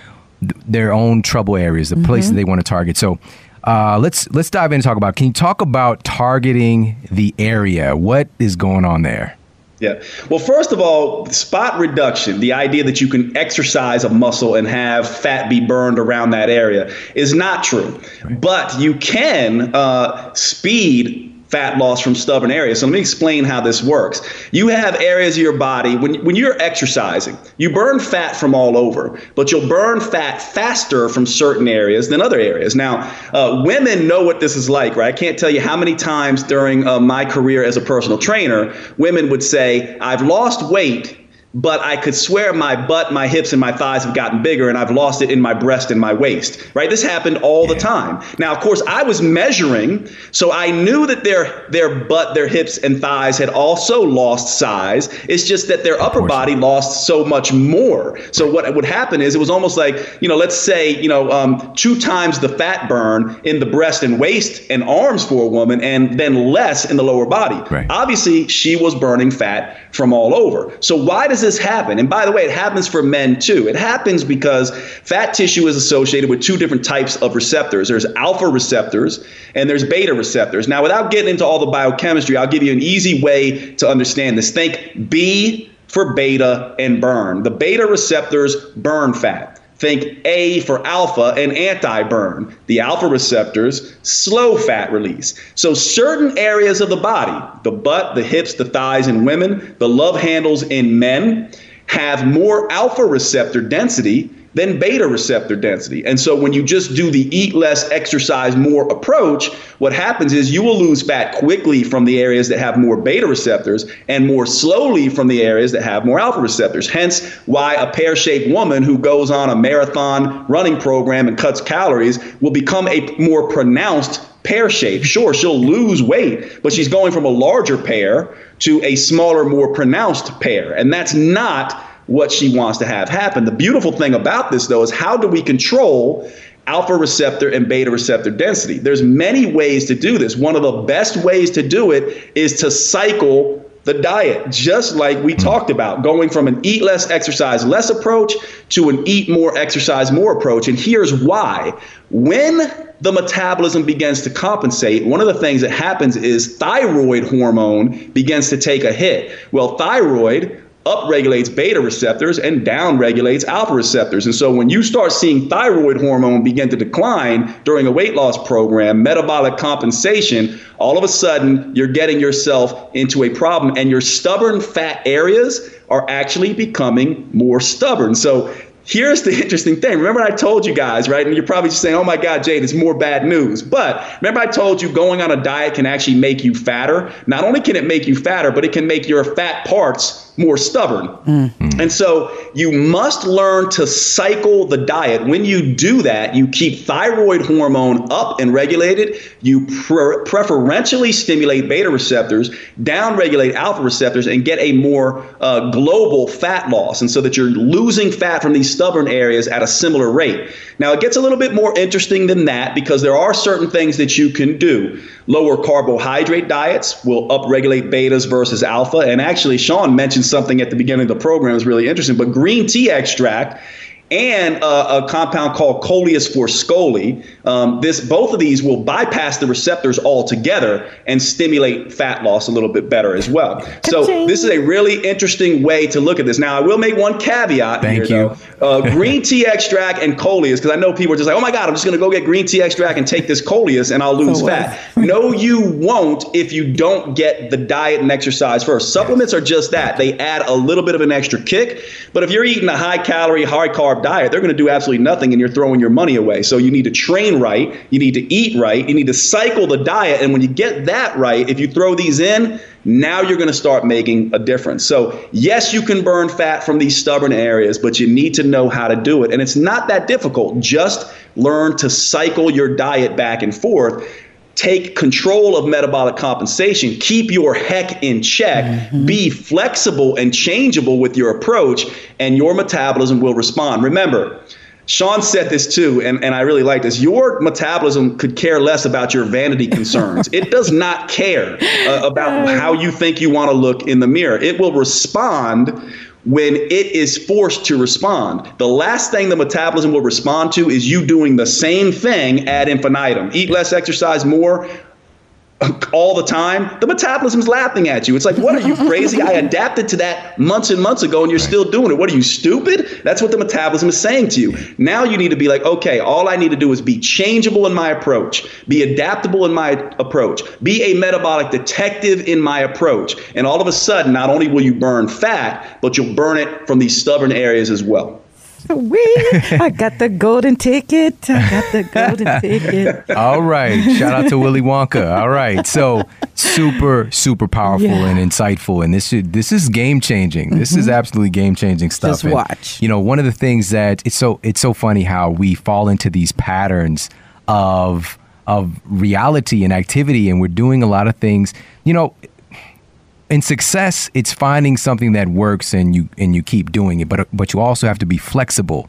their own trouble areas, the mm-hmm. places they want to target. So uh, let's let's dive in and talk about. Can you talk about targeting the area? What is going on there? Yeah. Well, first of all, spot reduction, the idea that you can exercise a muscle and have fat be burned around that area, is not true. Right. But you can uh, speed fat loss from stubborn areas. So let me explain how this works. You have areas of your body, when, when you're exercising, you burn fat from all over, but you'll burn fat faster from certain areas than other areas. Now, uh, women know what this is like, right? I can't tell you how many times during uh, my career as a personal trainer, women would say, I've lost weight but I could swear my butt, my hips, and my thighs have gotten bigger, and I've lost it in my breast and my waist. Right? This happened all the time. Now, of course, I was measuring, so I knew that their their butt, their hips, and thighs had also lost size. It's just that their upper body lost so much more. So what would happen is it was almost like you know, let's say you know, um, two times the fat burn in the breast and waist and arms for a woman, and then less in the lower body. Right. Obviously, she was burning fat from all over. So why does this happen? And by the way, it happens for men too. It happens because fat tissue is associated with two different types of receptors. There's alpha receptors and there's beta receptors. Now, without getting into all the biochemistry, I'll give you an easy way to understand this. Think B for beta and burn. The beta receptors burn fat. Think A for alpha and anti burn. The alpha receptors slow fat release. So, certain areas of the body, the butt, the hips, the thighs in women, the love handles in men, have more alpha receptor density than beta receptor density. And so when you just do the eat less, exercise more approach, what happens is you will lose fat quickly from the areas that have more beta receptors and more slowly from the areas that have more alpha receptors. Hence why a pear shaped woman who goes on a marathon running program and cuts calories will become a more pronounced pear shape. Sure, she'll lose weight, but she's going from a larger pear to a smaller, more pronounced pear. And that's not what she wants to have happen. The beautiful thing about this, though, is how do we control alpha receptor and beta receptor density? There's many ways to do this. One of the best ways to do it is to cycle the diet, just like we mm. talked about, going from an eat less, exercise less approach to an eat more, exercise more approach. And here's why. When the metabolism begins to compensate, one of the things that happens is thyroid hormone begins to take a hit. Well, thyroid upregulates beta receptors and downregulates alpha receptors. And so when you start seeing thyroid hormone begin to decline during a weight loss program, metabolic compensation, all of a sudden you're getting yourself into a problem and your stubborn fat areas are actually becoming more stubborn. So Here's the [LAUGHS] interesting thing. Remember, I told you guys, right? And you're probably just saying, oh my God, Jade, it's more bad news. But remember, I told you going on a diet can actually make you fatter. Not only can it make you fatter, but it can make your fat parts more stubborn. Mm-hmm. And so you must learn to cycle the diet. When you do that, you keep thyroid hormone up and regulated. You pre- preferentially stimulate beta receptors, downregulate alpha receptors, and get a more uh, global fat loss. And so that you're losing fat from these stubborn areas at a similar rate. Now, it gets a little bit more interesting than that because there are certain things that you can do. Lower carbohydrate diets will upregulate betas versus alpha. And actually, Shawn mentioned something at the beginning of the program is really interesting, but green tea extract and uh, a compound called Coleus forskohlii. Um, this both of these will bypass the receptors altogether and stimulate fat loss a little bit better as well. So this is a really interesting way to look at this. Now I will make one caveat Thank here, you. though. Uh, green tea extract and Coleus, because I know people are just like, oh my God, I'm just going to go get green tea extract and take this Coleus and I'll lose So fat. no, you won't if you don't get the diet and exercise first. Supplements are just that. They add a little bit of an extra kick. But if you're eating a high calorie, high carb diet, they're going to do absolutely nothing and you're throwing your money away. So you need to train right. You need to eat right. You need to cycle the diet. And when you get that right, if you throw these in, now you're going to start making a difference. So, yes, you can burn fat from these stubborn areas, but you need to know how to do it. And it's not that difficult. Just learn to cycle your diet back and forth. Take control of metabolic compensation. Keep your HEC in check. Be flexible and changeable with your approach, and your metabolism will respond. Remember, Shawn said this too, and, and I really like this. Your metabolism could care less about your vanity concerns. [LAUGHS] it does not care uh, about how you think you want to look in the mirror. It will respond when it is forced to respond. The last thing the metabolism will respond to is you doing the same thing ad infinitum. Eat less, exercise more all the time, the metabolism's laughing at you. It's like, what are you crazy? I [LAUGHS] adapted to that months and months ago and you're still doing it. What are you stupid? That's what the metabolism is saying to you. Now you need to be like, okay, all I need to do is be changeable in my approach, be adaptable in my approach, be a metabolic detective in my approach. And all of a sudden, not only will you burn fat, but you'll burn it from these stubborn areas as well. Wee, I got the golden ticket. I got the golden ticket. All right. Shout out to Willy Wonka. All right. So super, super powerful Yeah. and insightful. And this should, this is game changing. This is mm-hmm. absolutely game changing stuff. Just And, watch. you know, one of the things that it's so it's so funny how we fall into these patterns of of reality and activity and we're doing a lot of things. You know, in success, it's finding something that works and you and you keep doing it. But but you also have to be flexible,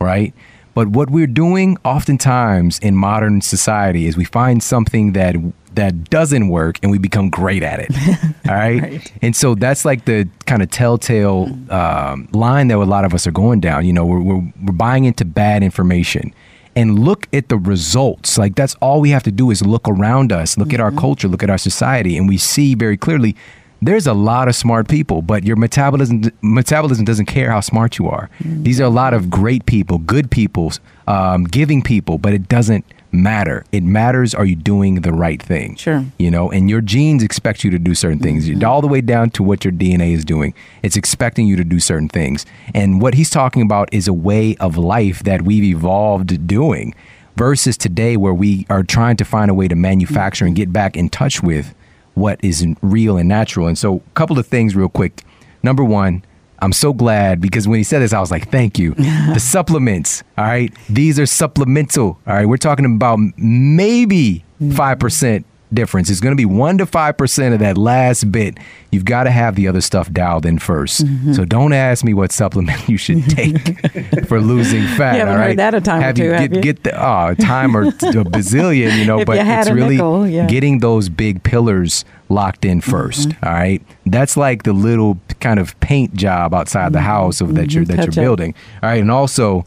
right? But what we're doing oftentimes in modern society is we find something that that doesn't work and we become great at it. [LAUGHS] all right? Right. And so that's like the kind of telltale um, line that a lot of us are going down. You know, we're, we're, we're buying into bad information. And look at the results. Like, that's all we have to do is look around us, look at our culture, look at our society, and we see very clearly there's a lot of smart people, but your metabolism metabolism doesn't care how smart you are. These are a lot of great people, good people, um, giving people, but it doesn't matter. It matters are you doing the right thing? Sure. You know, and your genes expect you to do certain things, all the way down to what your DNA is doing. It's expecting you to do certain things. And what he's talking about is a way of life that we've evolved doing versus today where we are trying to find a way to manufacture and get back in touch with what is real and natural. And so, a couple of things, real quick. Number one, I'm so glad because when he said this, I was like, thank you. [LAUGHS] the supplements, all right? These are supplemental, all right? We're talking about maybe mm. 5% difference. It's going to be 1% to 5% of that last bit. You've got to have the other stuff dialed in 1st Mm-hmm. So don't ask me what supplement [LAUGHS] you should take [LAUGHS] for losing fat. You haven't all heard right? that a time or two, you have get, you? get the uh, time or a bazillion, you know, but you it's really nickel, yeah. getting those big pillars locked in 1st Mm-hmm. all right? That's like the little kind of paint job outside the house of that you're that Mm-hmm. Touch you're up. building. All right, and also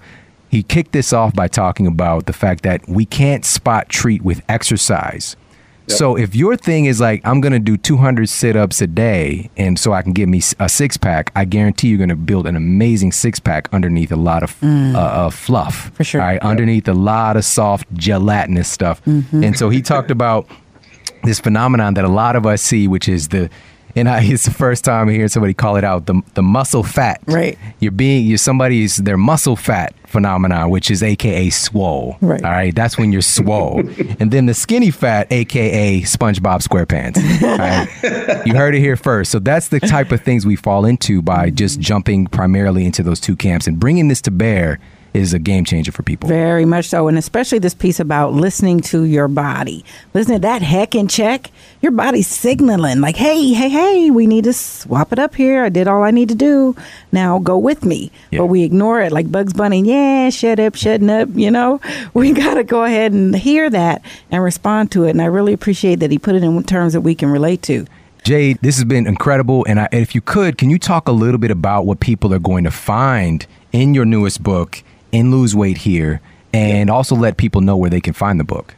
he kicked this off by talking about the fact that we can't spot treat with exercise. So if your thing is like I'm gonna do 200 sit-ups a day, and so I can get me a six pack, I guarantee you're gonna build an amazing six pack underneath a lot of uh, uh, fluff. Mm. For sure. Right, underneath a lot of soft gelatinous stuff. Mm-hmm. And so he [LAUGHS] talked about this phenomenon that a lot of us see, which is the, and I, [LAUGHS] it's the first time hearing somebody call it out, the the muscle fat. Right. You're being you're somebody's their muscle fat phenomenon, which is AKA swole. Right. All right. That's when you're swole, [LAUGHS] and then the skinny fat, AKA SpongeBob SquarePants. Right. [LAUGHS] You heard it here first. So that's the type of things we fall into by just jumping primarily into those two camps and bringing this to bear is a game changer for people. Very much so. And especially this piece about listening to your body. Listen to that HEC in check. Your body's signaling like, hey, hey, hey, we need to swap it up here. I did all I need to do. Now go with me. Yeah. But we ignore it like Bugs Bunny. Yeah, shut up, shutting up. You know, [LAUGHS] we got to go ahead and hear that and respond to it. And I really appreciate that he put it in terms that we can relate to. Jade, this has been incredible. And I, if you could, can you talk a little bit about what people are going to find in your newest book, In Lose Weight Here, and also let people know where they can find the book?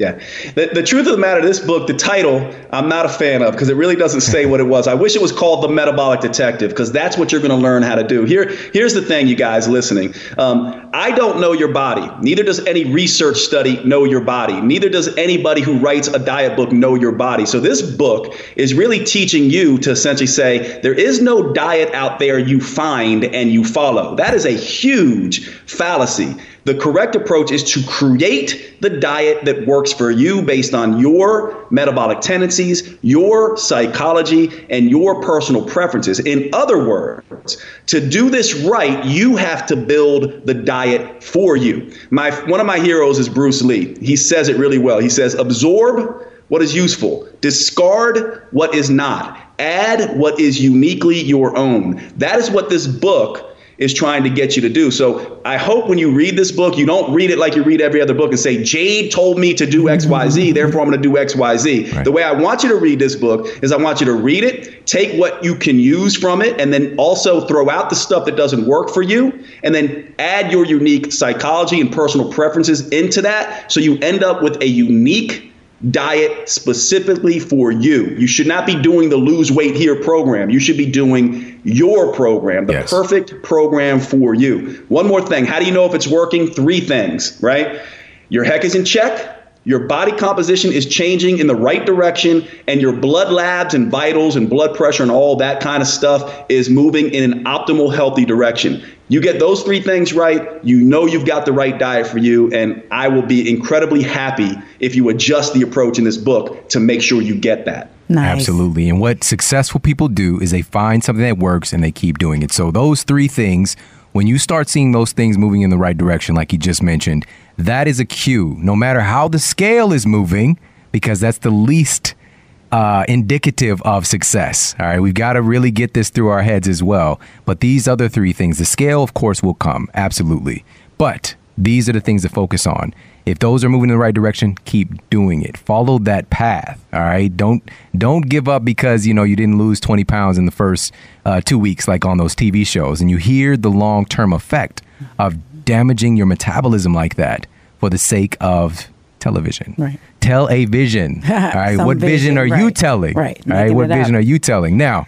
Yeah. The, the truth of the matter, this book, the title, I'm not a fan of because it really doesn't say what it was. I wish it was called The Metabolic Detective because that's what you're going to learn how to do. Here, here's the thing, you guys listening. Um, I don't know your body. Neither does any research study know your body. Neither does anybody who writes a diet book know your body. So this book is really teaching you to essentially say there is no diet out there you find and you follow. That is a huge fallacy. The correct approach is to create the diet that works for you based on your metabolic tendencies, your psychology, and your personal preferences. In other words, to do this right, you have to build the diet for you. My one of my heroes is Bruce Lee. He says it really well. He says, "Absorb what is useful, discard what is not, add what is uniquely your own." That is what this book is trying to get you to do. So I hope when you read this book, you don't read it like you read every other book and say, Jade told me to do XYZ, [LAUGHS] therefore I'm going to do XYZ. Right. The way I want you to read this book is I want you to read it, take what you can use from it, and then also throw out the stuff that doesn't work for you, and then add your unique psychology and personal preferences into that so you end up with a unique diet specifically for you. You should not be doing the lose weight here program. You should be doing your program, the yes. perfect program for you. One more thing how do you know if it's working? Three things, right? Your HEC is in check. Your body composition is changing in the right direction, and your blood labs and vitals and blood pressure and all that kind of stuff is moving in an optimal, healthy direction. You get those three things right, you know you've got the right diet for you, and I will be incredibly happy if you adjust the approach in this book to make sure you get that. Nice. Absolutely. And what successful people do is they find something that works and they keep doing it. So, those three things, when you start seeing those things moving in the right direction, like you just mentioned, that is a cue. No matter how the scale is moving, because that's the least uh, indicative of success. All right, we've got to really get this through our heads as well. But these other three things, the scale, of course, will come absolutely. But these are the things to focus on. If those are moving in the right direction, keep doing it. Follow that path. All right. Don't don't give up because you know you didn't lose 20 pounds in the first uh, two weeks, like on those TV shows, and you hear the long term effect of damaging your metabolism like that for the sake of television. Right. Tell a vision. [LAUGHS] All right. what vision, vision are right. you telling? Right. All right. What vision are you telling? Now,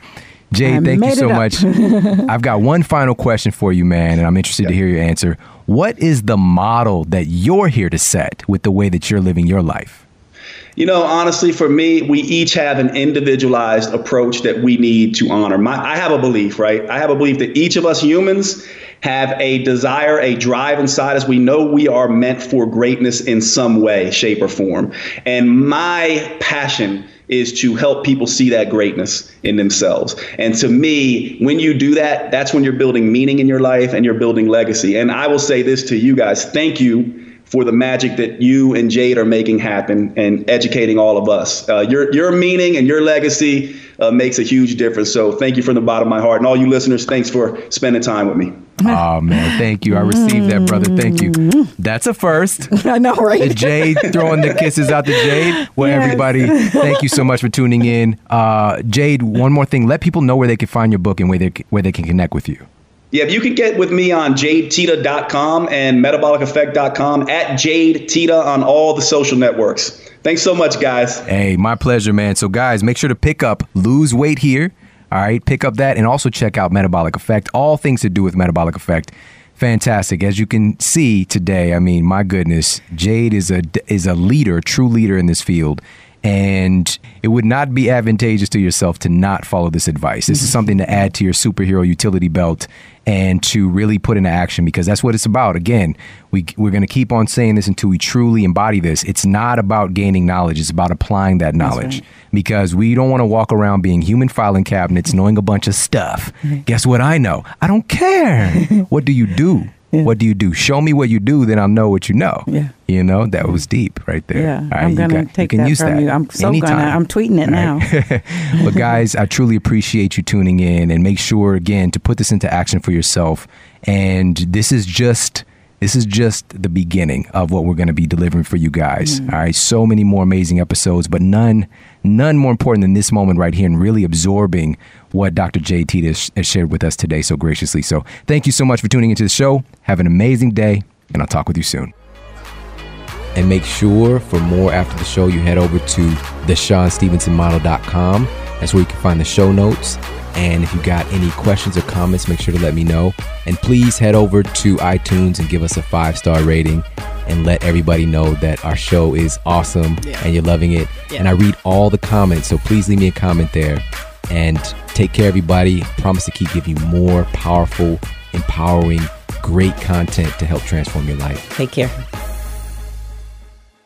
Jay, thank you so much. [LAUGHS] I've got one final question for you, man, and I'm interested yep. to hear your answer. What is the model that you're here to set with the way that you're living your life? You know, honestly, for me, we each have an individualized approach that we need to honor. My, I have a belief, right? I have a belief that each of us humans have a desire, a drive inside us. We know we are meant for greatness in some way, shape, or form. And my passion is to help people see that greatness in themselves. And to me, when you do that, that's when you're building meaning in your life and you're building legacy. And I will say this to you guys thank you for the magic that you and Jade are making happen and educating all of us. Uh, your, your meaning and your legacy uh, makes a huge difference. So thank you from the bottom of my heart. And all you listeners, thanks for spending time with me. [LAUGHS] Oh man, thank you. I received that, brother. Thank you. That's a first. [LAUGHS] I know, right? Jade throwing the kisses out to Jade. Well, yes. everybody, thank you so much for tuning in. Uh, Jade, one more thing. Let people know where they can find your book and where they where they can connect with you. Yeah, if you can get with me on jadeteta.com and metaboliceffect.com at Jade Teta on all the social networks. Thanks so much, guys. Hey, my pleasure, man. So, guys, make sure to pick up Lose Weight Here. All right, pick up that and also check out Metabolic Effect. All things to do with Metabolic Effect. Fantastic. As you can see today, I mean, my goodness, Jade is a is a leader, true leader in this field and it would not be advantageous to yourself to not follow this advice. This is mm-hmm. something to add to your superhero utility belt and to really put into action because that's what it's about. Again, we, we're going to keep on saying this until we truly embody this. It's not about gaining knowledge, it's about applying that knowledge right. because we don't want to walk around being human filing cabinets, knowing a bunch of stuff. Mm-hmm. Guess what I know? I don't care. [LAUGHS] what do you do? Yeah. What do you do? Show me what you do, then I'll know what you know. Yeah. You know, that was deep right there. Yeah, right, I'm gonna got- you take can that use from you. I'm so anytime. gonna. I'm tweeting it now. [LAUGHS] but guys, I truly appreciate you tuning in and make sure again to put this into action for yourself. And this is just this is just the beginning of what we're going to be delivering for you guys. Mm. All right, so many more amazing episodes, but none none more important than this moment right here and really absorbing what Dr. JT has, has shared with us today so graciously. So, thank you so much for tuning into the show. Have an amazing day, and I'll talk with you soon. And make sure for more after the show, you head over to theshawnstevensonmodel.com. That's where you can find the show notes. And if you got any questions or comments, make sure to let me know. And please head over to iTunes and give us a five star rating and let everybody know that our show is awesome and you're loving it. And I read all the comments, so please leave me a comment there. And take care, everybody. Promise to keep giving you more powerful, empowering, great content to help transform your life. Take care.